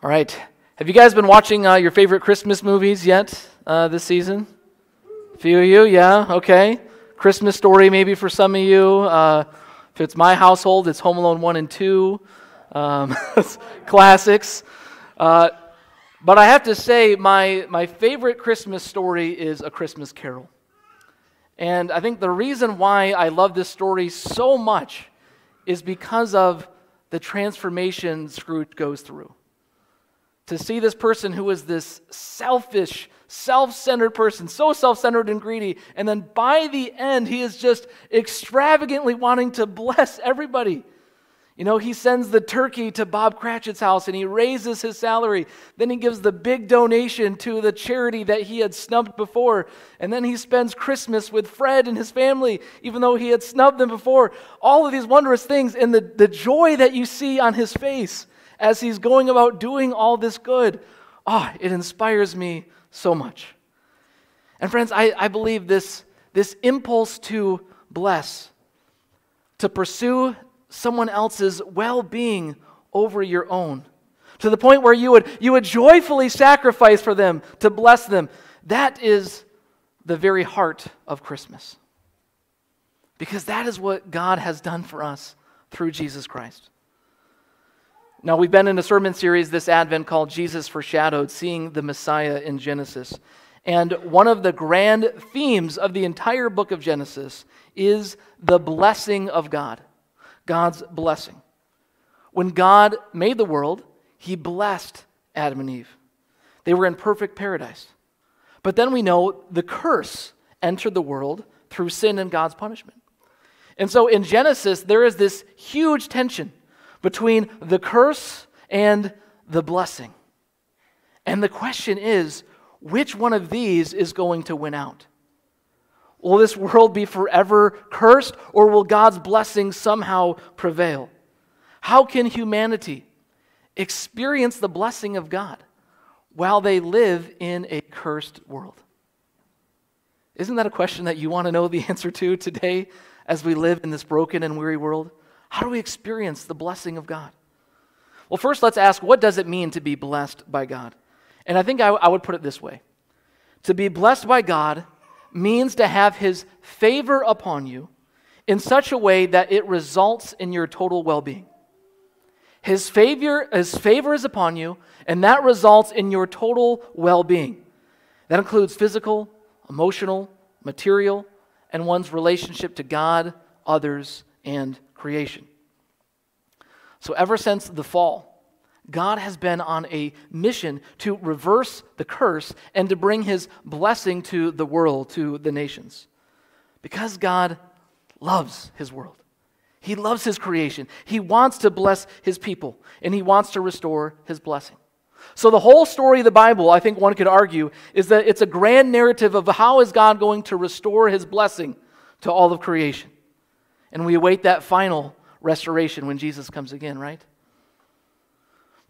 All right. Have you guys been watching uh, your favorite Christmas movies yet uh, this season? A few of you, yeah, okay. Christmas story maybe for some of you. Uh, if it's my household, it's Home Alone 1 and 2. Um, classics. Uh, but I have to say, my, my favorite Christmas story is A Christmas Carol. And I think the reason why I love this story so much is because of the transformation Scrooge goes through to see this person who is this selfish, self centered person, so self centered and greedy, and then by the end, he is just extravagantly wanting to bless everybody. You know, he sends the turkey to Bob Cratchit's house and he raises his salary. Then he gives the big donation to the charity that he had snubbed before. And then he spends Christmas with Fred and his family, even though he had snubbed them before. All of these wondrous things and the, the joy that you see on his face as he's going about doing all this good. Ah, oh, it inspires me so much. And friends, I, I believe this, this impulse to bless, to pursue someone else's well being over your own, to the point where you would, you would joyfully sacrifice for them to bless them, that is the very heart of Christmas. Because that is what God has done for us through Jesus Christ. Now, we've been in a sermon series this Advent called Jesus Foreshadowed, Seeing the Messiah in Genesis. And one of the grand themes of the entire book of Genesis is the blessing of God, God's blessing. When God made the world, he blessed Adam and Eve. They were in perfect paradise. But then we know the curse entered the world through sin and God's punishment. And so in Genesis, there is this huge tension between the curse and the blessing. And the question is which one of these is going to win out? Will this world be forever cursed, or will God's blessing somehow prevail? How can humanity experience the blessing of God while they live in a cursed world? Isn't that a question that you want to know the answer to today as we live in this broken and weary world? How do we experience the blessing of God? Well, first, let's ask what does it mean to be blessed by God? And I think I, I would put it this way To be blessed by God means to have His favor upon you in such a way that it results in your total well being. His favor, his favor is upon you, and that results in your total well being. That includes physical, emotional, material, and one's relationship to God, others, and creation. So, ever since the fall, God has been on a mission to reverse the curse and to bring his blessing to the world, to the nations. Because God loves his world. He loves his creation. He wants to bless his people, and he wants to restore his blessing. So, the whole story of the Bible, I think one could argue, is that it's a grand narrative of how is God going to restore his blessing to all of creation. And we await that final restoration when Jesus comes again, right?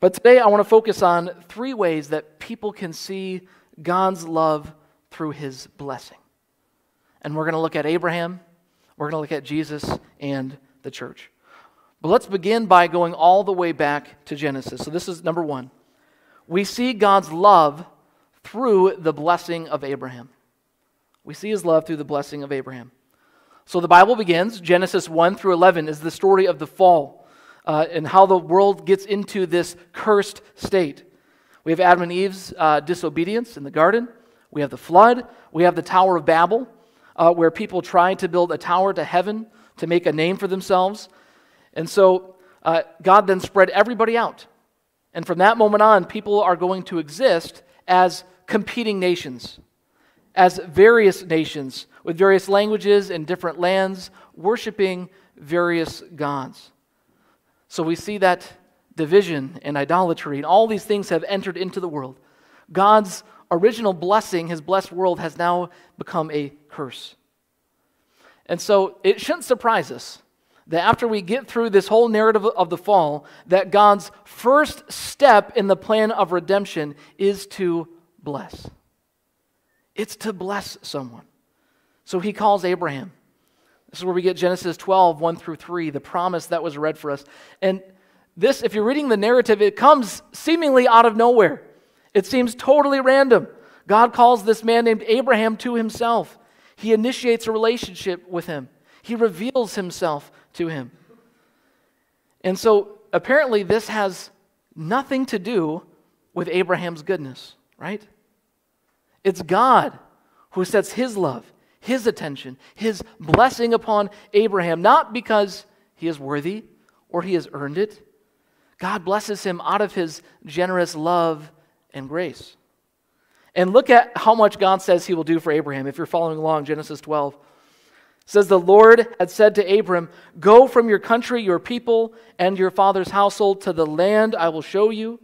But today I want to focus on three ways that people can see God's love through his blessing. And we're going to look at Abraham, we're going to look at Jesus and the church. But let's begin by going all the way back to Genesis. So this is number one. We see God's love through the blessing of Abraham. We see his love through the blessing of Abraham. So the Bible begins, Genesis 1 through 11 is the story of the fall uh, and how the world gets into this cursed state. We have Adam and Eve's uh, disobedience in the garden. We have the flood. We have the Tower of Babel, uh, where people try to build a tower to heaven to make a name for themselves. And so uh, God then spread everybody out. And from that moment on, people are going to exist as competing nations as various nations with various languages and different lands, worshiping various gods. So we see that division and idolatry and all these things have entered into the world. God's original blessing, his blessed world, has now become a curse. And so it shouldn't surprise us that after we get through this whole narrative of the fall, that God's first step in the plan of redemption is to bless. It's to bless someone. So he calls Abraham. This is where we get Genesis 12, 1 through 3, the promise that was read for us. And this, if you're reading the narrative, it comes seemingly out of nowhere. It seems totally random. God calls this man named Abraham to himself. He initiates a relationship with him, he reveals himself to him. And so apparently, this has nothing to do with Abraham's goodness, right? It's God who sets his love, his attention, his blessing upon Abraham, not because he is worthy or he has earned it. God blesses him out of his generous love and grace. And look at how much God says he will do for Abraham. If you're following along, Genesis 12 says, The Lord had said to Abram, Go from your country, your people, and your father's household to the land I will show you.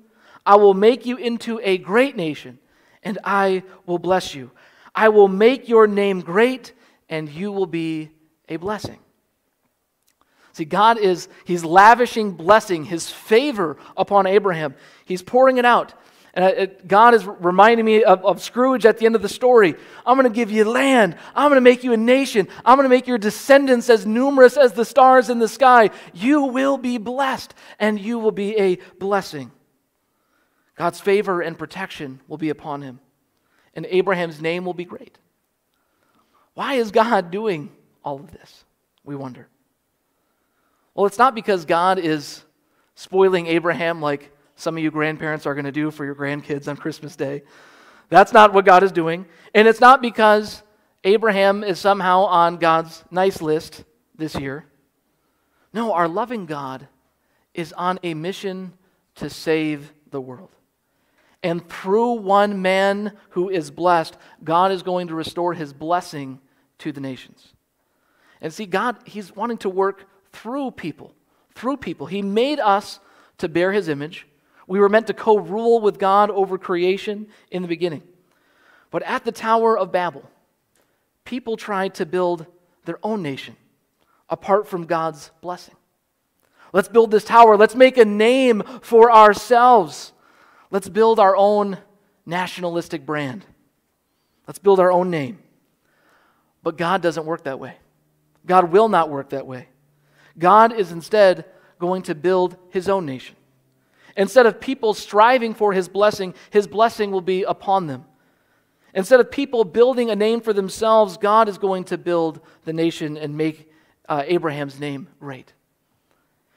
I will make you into a great nation, and I will bless you. I will make your name great, and you will be a blessing. See, God is, He's lavishing blessing, His favor upon Abraham. He's pouring it out. And it, God is reminding me of, of Scrooge at the end of the story. I'm going to give you land. I'm going to make you a nation. I'm going to make your descendants as numerous as the stars in the sky. You will be blessed, and you will be a blessing. God's favor and protection will be upon him, and Abraham's name will be great. Why is God doing all of this? We wonder. Well, it's not because God is spoiling Abraham like some of you grandparents are going to do for your grandkids on Christmas Day. That's not what God is doing. And it's not because Abraham is somehow on God's nice list this year. No, our loving God is on a mission to save the world. And through one man who is blessed, God is going to restore his blessing to the nations. And see, God, he's wanting to work through people, through people. He made us to bear his image. We were meant to co rule with God over creation in the beginning. But at the Tower of Babel, people tried to build their own nation apart from God's blessing. Let's build this tower. Let's make a name for ourselves. Let's build our own nationalistic brand. Let's build our own name. But God doesn't work that way. God will not work that way. God is instead going to build his own nation. Instead of people striving for his blessing, his blessing will be upon them. Instead of people building a name for themselves, God is going to build the nation and make uh, Abraham's name great.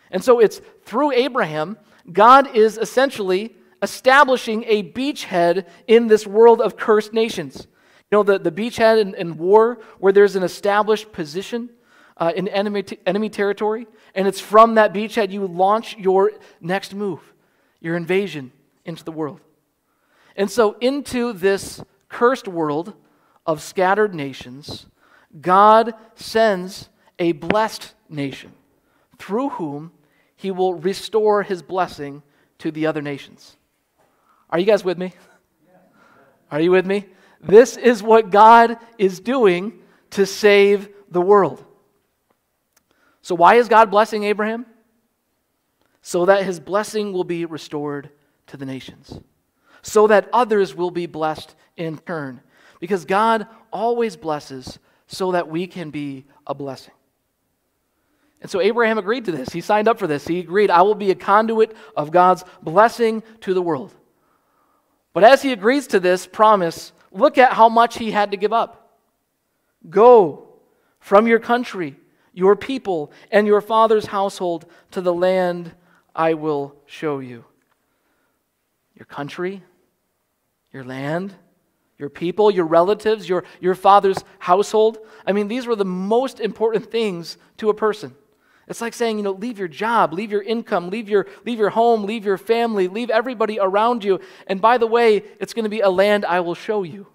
And so it's through Abraham, God is essentially establishing a beachhead in this world of cursed nations. You know, the, the beachhead in, in war, where there's an established position uh, in enemy, t- enemy territory, and it's from that beachhead you launch your next move your invasion into the world. And so, into this cursed world of scattered nations, God sends a blessed nation through whom he will restore his blessing to the other nations. Are you guys with me? Are you with me? This is what God is doing to save the world. So, why is God blessing Abraham? so that his blessing will be restored to the nations, so that others will be blessed in turn. Because God always blesses so that we can be a blessing. And so Abraham agreed to this. He signed up for this. He agreed, I will be a conduit of God's blessing to the world. But as he agrees to this promise, look at how much he had to give up. Go from your country, your people, and your father's household to the land I will show you. Your country, your land, your people, your relatives, your, your father's household. I mean, these were the most important things to a person. It's like saying, you know, leave your job, leave your income, leave your, leave your home, leave your family, leave everybody around you. And by the way, it's going to be a land I will show you.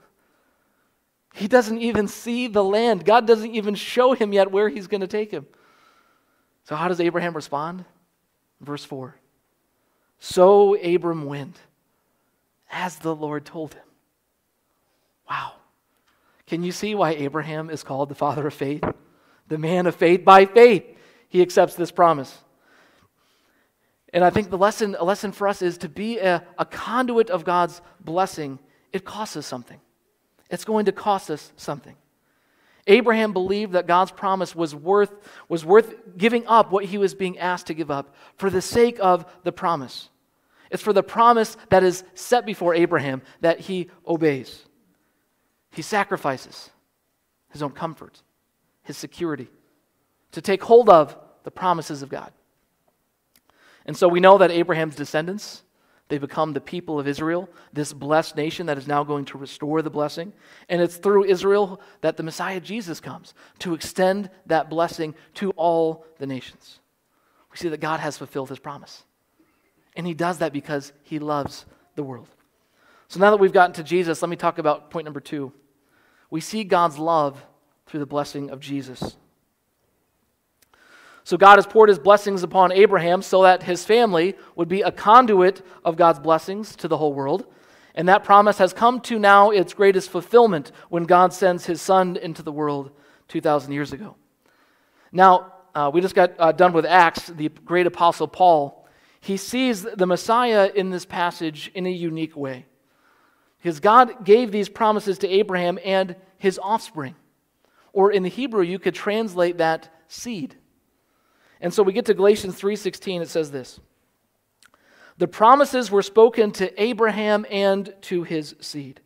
He doesn't even see the land. God doesn't even show him yet where he's going to take him. So, how does Abraham respond? Verse 4 So Abram went, as the Lord told him. Wow. Can you see why Abraham is called the father of faith? The man of faith. By faith, he accepts this promise. And I think the lesson, a lesson for us is to be a, a conduit of God's blessing, it costs us something. It's going to cost us something. Abraham believed that God's promise was worth, was worth giving up what he was being asked to give up for the sake of the promise. It's for the promise that is set before Abraham that he obeys. He sacrifices his own comfort, his security, to take hold of the promises of God. And so we know that Abraham's descendants, they become the people of Israel, this blessed nation that is now going to restore the blessing. And it's through Israel that the Messiah Jesus comes to extend that blessing to all the nations. We see that God has fulfilled his promise. And he does that because he loves the world. So now that we've gotten to Jesus, let me talk about point number two. We see God's love through the blessing of Jesus. So God has poured his blessings upon Abraham so that his family would be a conduit of God's blessings to the whole world. And that promise has come to now its greatest fulfillment when God sends his son into the world 2,000 years ago. Now, uh, we just got uh, done with Acts, the great apostle Paul. He sees the Messiah in this passage in a unique way. Because God gave these promises to Abraham and his offspring. Or in the Hebrew, you could translate that seed. And so we get to Galatians 3:16 it says this. The promises were spoken to Abraham and to his seed.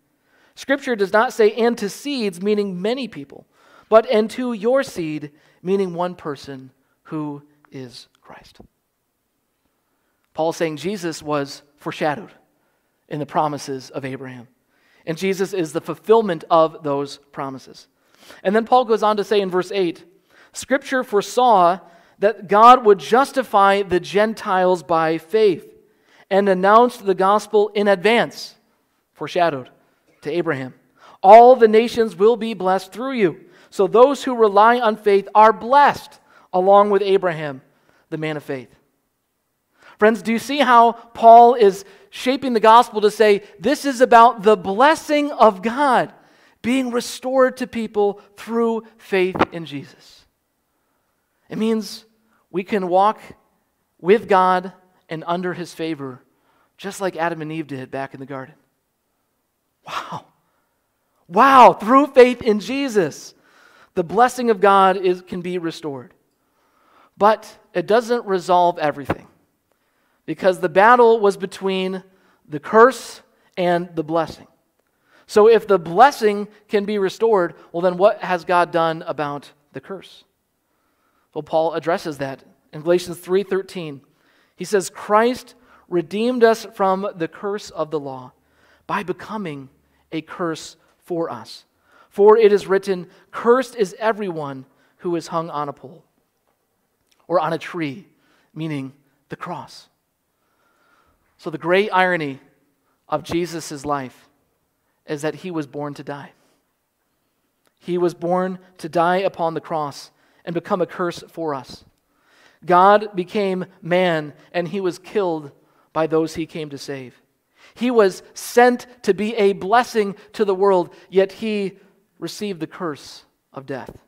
Scripture does not say and to seeds meaning many people, but and to your seed meaning one person who is Christ. Paul is saying Jesus was foreshadowed in the promises of Abraham. And Jesus is the fulfillment of those promises. And then Paul goes on to say in verse 8 Scripture foresaw that God would justify the Gentiles by faith and announced the gospel in advance, foreshadowed to Abraham. All the nations will be blessed through you. So those who rely on faith are blessed along with Abraham, the man of faith. Friends, do you see how Paul is shaping the gospel to say this is about the blessing of God being restored to people through faith in Jesus? It means we can walk with God and under his favor, just like Adam and Eve did back in the garden. Wow. Wow, through faith in Jesus, the blessing of God is, can be restored. But it doesn't resolve everything because the battle was between the curse and the blessing. So if the blessing can be restored, well, then what has God done about the curse? Well, Paul addresses that in Galatians 3:13. He says, "Christ redeemed us from the curse of the law by becoming a curse for us. For it is written, cursed is everyone who is hung on a pole or on a tree, meaning the cross." So the great irony of Jesus' life is that he was born to die. He was born to die upon the cross and become a curse for us. God became man and he was killed by those he came to save. He was sent to be a blessing to the world, yet he received the curse of death.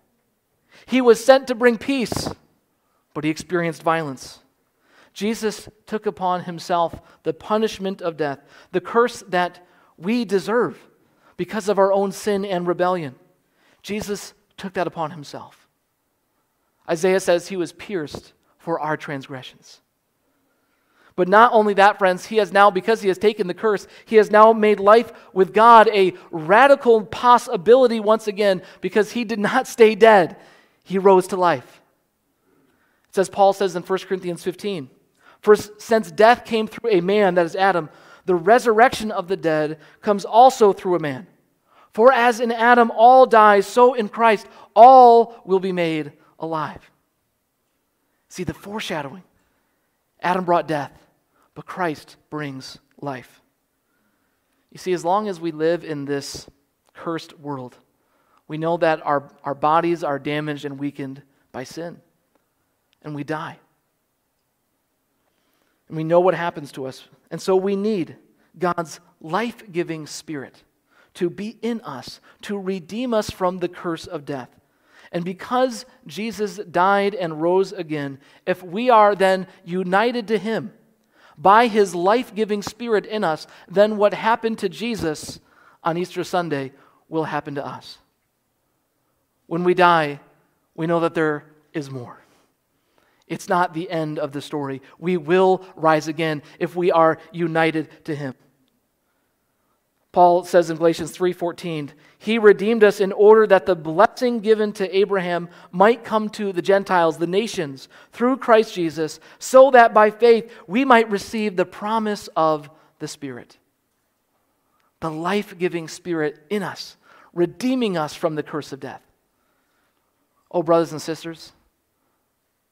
He was sent to bring peace, but he experienced violence. Jesus took upon himself the punishment of death, the curse that we deserve because of our own sin and rebellion. Jesus took that upon himself. Isaiah says he was pierced for our transgressions. But not only that, friends, he has now, because he has taken the curse, he has now made life with God a radical possibility once again because he did not stay dead. He rose to life. It says, Paul says in 1 Corinthians 15, For since death came through a man, that is Adam, the resurrection of the dead comes also through a man. For as in Adam all die, so in Christ all will be made alive. See the foreshadowing. Adam brought death, but Christ brings life. You see, as long as we live in this cursed world, we know that our, our bodies are damaged and weakened by sin, and we die. And we know what happens to us. And so we need God's life giving spirit to be in us, to redeem us from the curse of death. And because Jesus died and rose again, if we are then united to him by his life giving spirit in us, then what happened to Jesus on Easter Sunday will happen to us. when we die, we know that there is more. It's not the end of the story. We will rise again if we are united to him. Paul says in Galatians 3:14, "He redeemed us in order that the blessing given to Abraham might come to the Gentiles, the nations, through Christ Jesus, so that by faith we might receive the promise of the Spirit." The life-giving Spirit in us, redeeming us from the curse of death. Oh brothers and sisters,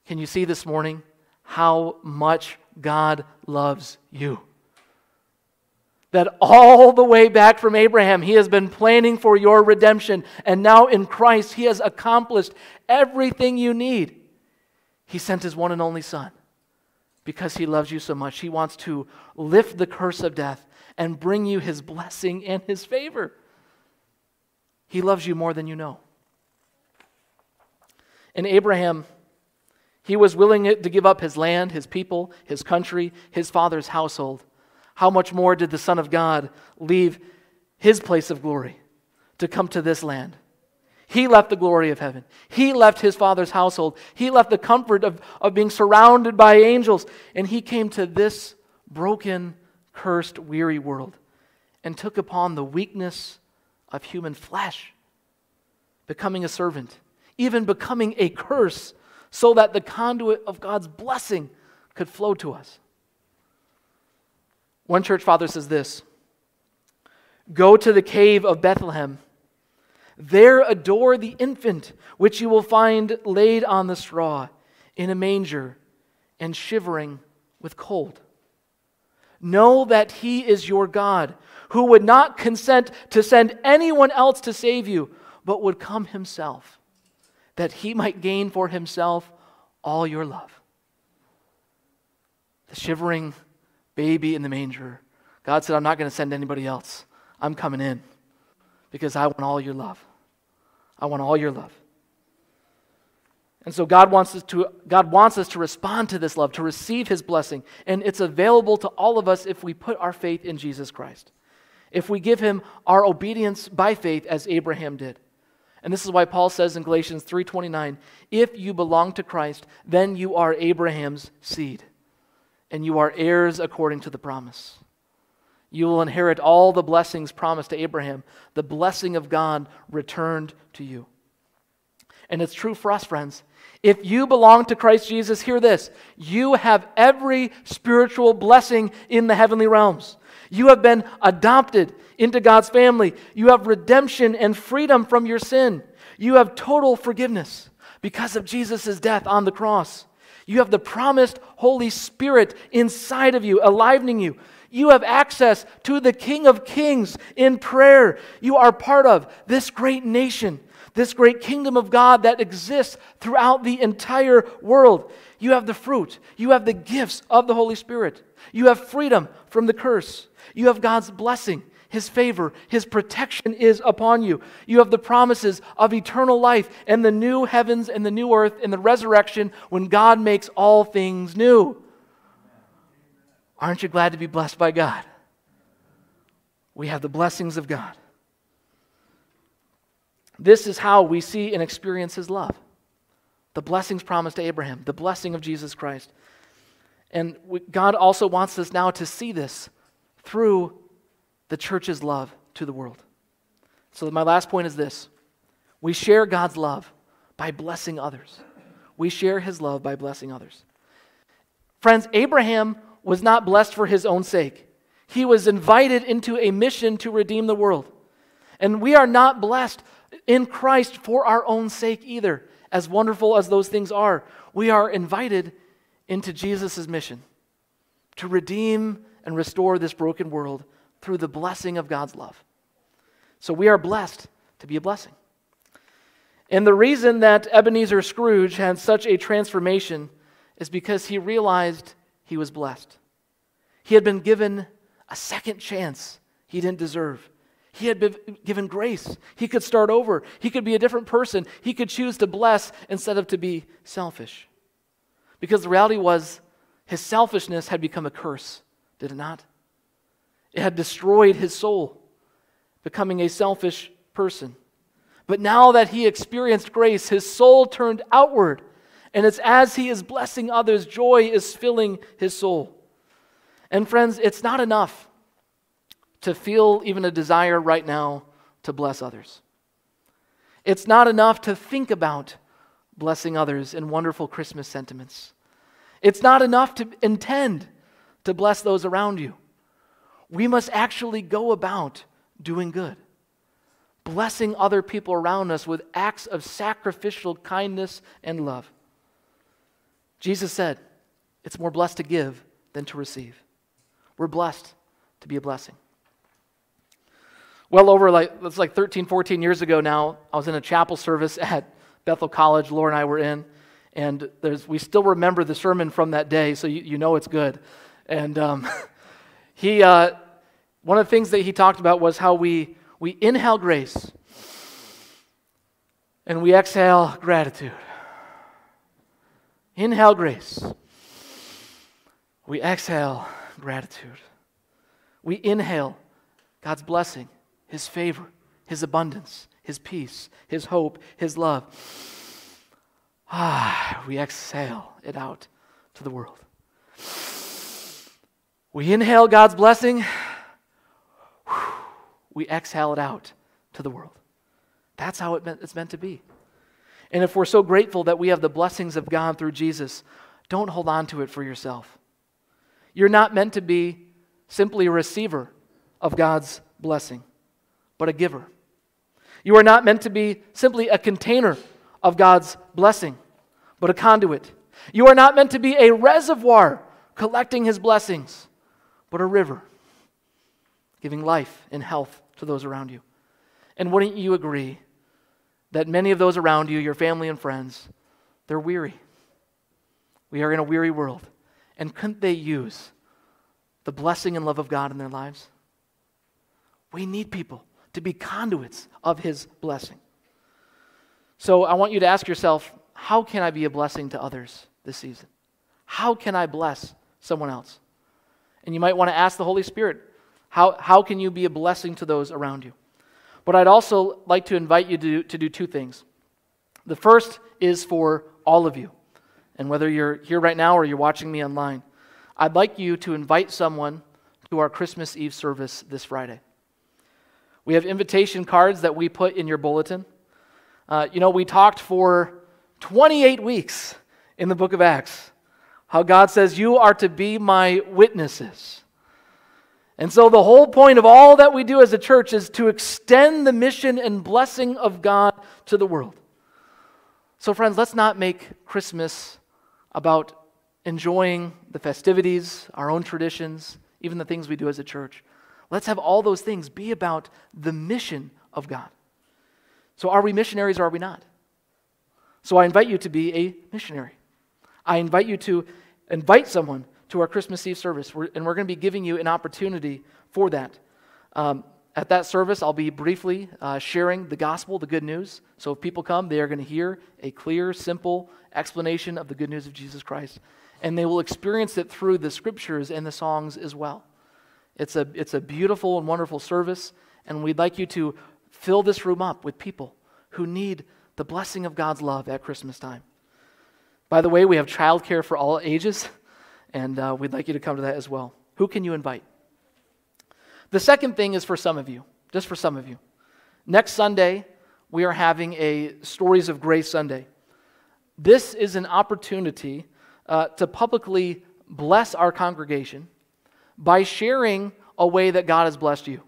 can you see this morning how much God loves you? That all the way back from Abraham, he has been planning for your redemption. And now in Christ, he has accomplished everything you need. He sent his one and only Son because he loves you so much. He wants to lift the curse of death and bring you his blessing and his favor. He loves you more than you know. And Abraham he was willing to give up his land, his people, his country, his father's household. How much more did the Son of God leave his place of glory to come to this land? He left the glory of heaven. He left his father's household. He left the comfort of, of being surrounded by angels. And he came to this broken, cursed, weary world and took upon the weakness of human flesh, becoming a servant, even becoming a curse so that the conduit of God's blessing could flow to us. One church father says this Go to the cave of Bethlehem. There adore the infant, which you will find laid on the straw in a manger and shivering with cold. Know that he is your God, who would not consent to send anyone else to save you, but would come himself that he might gain for himself all your love. The shivering baby in the manger. God said, I'm not going to send anybody else. I'm coming in because I want all your love. I want all your love. And so God wants us to God wants us to respond to this love, to receive his blessing, and it's available to all of us if we put our faith in Jesus Christ. If we give him our obedience by faith as Abraham did. And this is why Paul says in Galatians 3:29, "If you belong to Christ, then you are Abraham's seed, and you are heirs according to the promise." You will inherit all the blessings promised to Abraham, the blessing of God returned to you. And it's true for us, friends. If you belong to Christ Jesus, hear this you have every spiritual blessing in the heavenly realms. You have been adopted into God's family. You have redemption and freedom from your sin. You have total forgiveness because of Jesus' death on the cross. You have the promised Holy Spirit inside of you, alivening you. You have access to the King of Kings in prayer. You are part of this great nation, this great kingdom of God that exists throughout the entire world. You have the fruit, you have the gifts of the Holy Spirit. You have freedom from the curse. You have God's blessing, His favor, His protection is upon you. You have the promises of eternal life and the new heavens and the new earth and the resurrection when God makes all things new. Aren't you glad to be blessed by God? We have the blessings of God. This is how we see and experience His love. The blessings promised to Abraham, the blessing of Jesus Christ. And God also wants us now to see this through the church's love to the world. So, my last point is this we share God's love by blessing others. We share his love by blessing others. Friends, Abraham was not blessed for his own sake, he was invited into a mission to redeem the world. And we are not blessed in Christ for our own sake either, as wonderful as those things are. We are invited into Jesus' mission to redeem and restore this broken world through the blessing of God's love. So we are blessed to be a blessing. And the reason that Ebenezer Scrooge had such a transformation is because he realized he was blessed. He had been given a second chance he didn't deserve. He had been given grace. He could start over. He could be a different person. He could choose to bless instead of to be selfish. Because the reality was, his selfishness had become a curse, did it not? It had destroyed his soul, becoming a selfish person. But now that he experienced grace, his soul turned outward. And it's as he is blessing others, joy is filling his soul. And friends, it's not enough to feel even a desire right now to bless others. It's not enough to think about blessing others in wonderful Christmas sentiments. It's not enough to intend to bless those around you. We must actually go about doing good, blessing other people around us with acts of sacrificial kindness and love. Jesus said, It's more blessed to give than to receive. We're blessed to be a blessing. Well, over like, it's like 13, 14 years ago now, I was in a chapel service at Bethel College, Laura and I were in, and we still remember the sermon from that day, so you, you know it's good. And um, he, uh, one of the things that he talked about was how we, we inhale grace and we exhale gratitude. Inhale grace. We exhale gratitude. We inhale God's blessing, His favor, His abundance, His peace, His hope, His love. Ah, we exhale it out to the world. We inhale God's blessing, we exhale it out to the world. That's how it's meant to be. And if we're so grateful that we have the blessings of God through Jesus, don't hold on to it for yourself. You're not meant to be simply a receiver of God's blessing, but a giver. You are not meant to be simply a container of God's blessing, but a conduit. You are not meant to be a reservoir collecting His blessings, but a river giving life and health to those around you. And wouldn't you agree that many of those around you, your family and friends, they're weary? We are in a weary world. And couldn't they use the blessing and love of God in their lives? We need people to be conduits of His blessing. So I want you to ask yourself how can I be a blessing to others this season? How can I bless someone else? And you might want to ask the Holy Spirit, how, how can you be a blessing to those around you? But I'd also like to invite you to to do two things. The first is for all of you. And whether you're here right now or you're watching me online, I'd like you to invite someone to our Christmas Eve service this Friday. We have invitation cards that we put in your bulletin. Uh, you know, we talked for 28 weeks in the book of Acts how God says, You are to be my witnesses. And so, the whole point of all that we do as a church is to extend the mission and blessing of God to the world. So, friends, let's not make Christmas about enjoying the festivities, our own traditions, even the things we do as a church. Let's have all those things be about the mission of God. So, are we missionaries or are we not? So, I invite you to be a missionary. I invite you to invite someone to our Christmas Eve service, and we're going to be giving you an opportunity for that. Um, at that service, I'll be briefly uh, sharing the gospel, the good news. So if people come, they are going to hear a clear, simple explanation of the good news of Jesus Christ. And they will experience it through the scriptures and the songs as well. It's a, it's a beautiful and wonderful service, and we'd like you to fill this room up with people who need the blessing of God's love at Christmas time. By the way, we have childcare for all ages, and uh, we'd like you to come to that as well. Who can you invite? The second thing is for some of you, just for some of you. Next Sunday, we are having a Stories of Grace Sunday. This is an opportunity uh, to publicly bless our congregation by sharing a way that God has blessed you.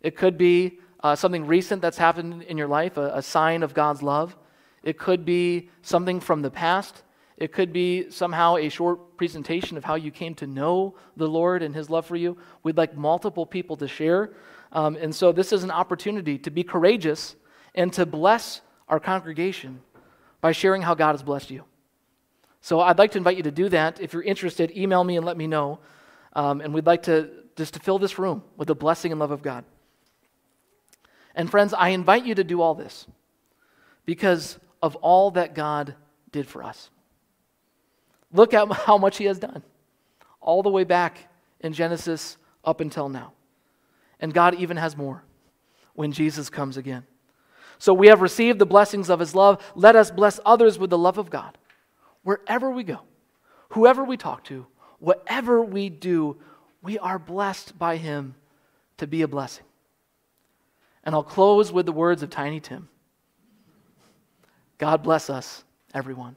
It could be uh, something recent that's happened in your life, a, a sign of God's love. It could be something from the past. It could be somehow a short presentation of how you came to know the Lord and His love for you. We'd like multiple people to share. Um, and so this is an opportunity to be courageous and to bless our congregation by sharing how God has blessed you. So I'd like to invite you to do that. If you're interested, email me and let me know. Um, and we'd like to just to fill this room with the blessing and love of God. And friends, I invite you to do all this because of all that God did for us. Look at how much he has done, all the way back in Genesis up until now. And God even has more when Jesus comes again. So we have received the blessings of his love. Let us bless others with the love of God. Wherever we go, whoever we talk to, whatever we do, we are blessed by him to be a blessing. And I'll close with the words of Tiny Tim God bless us, everyone.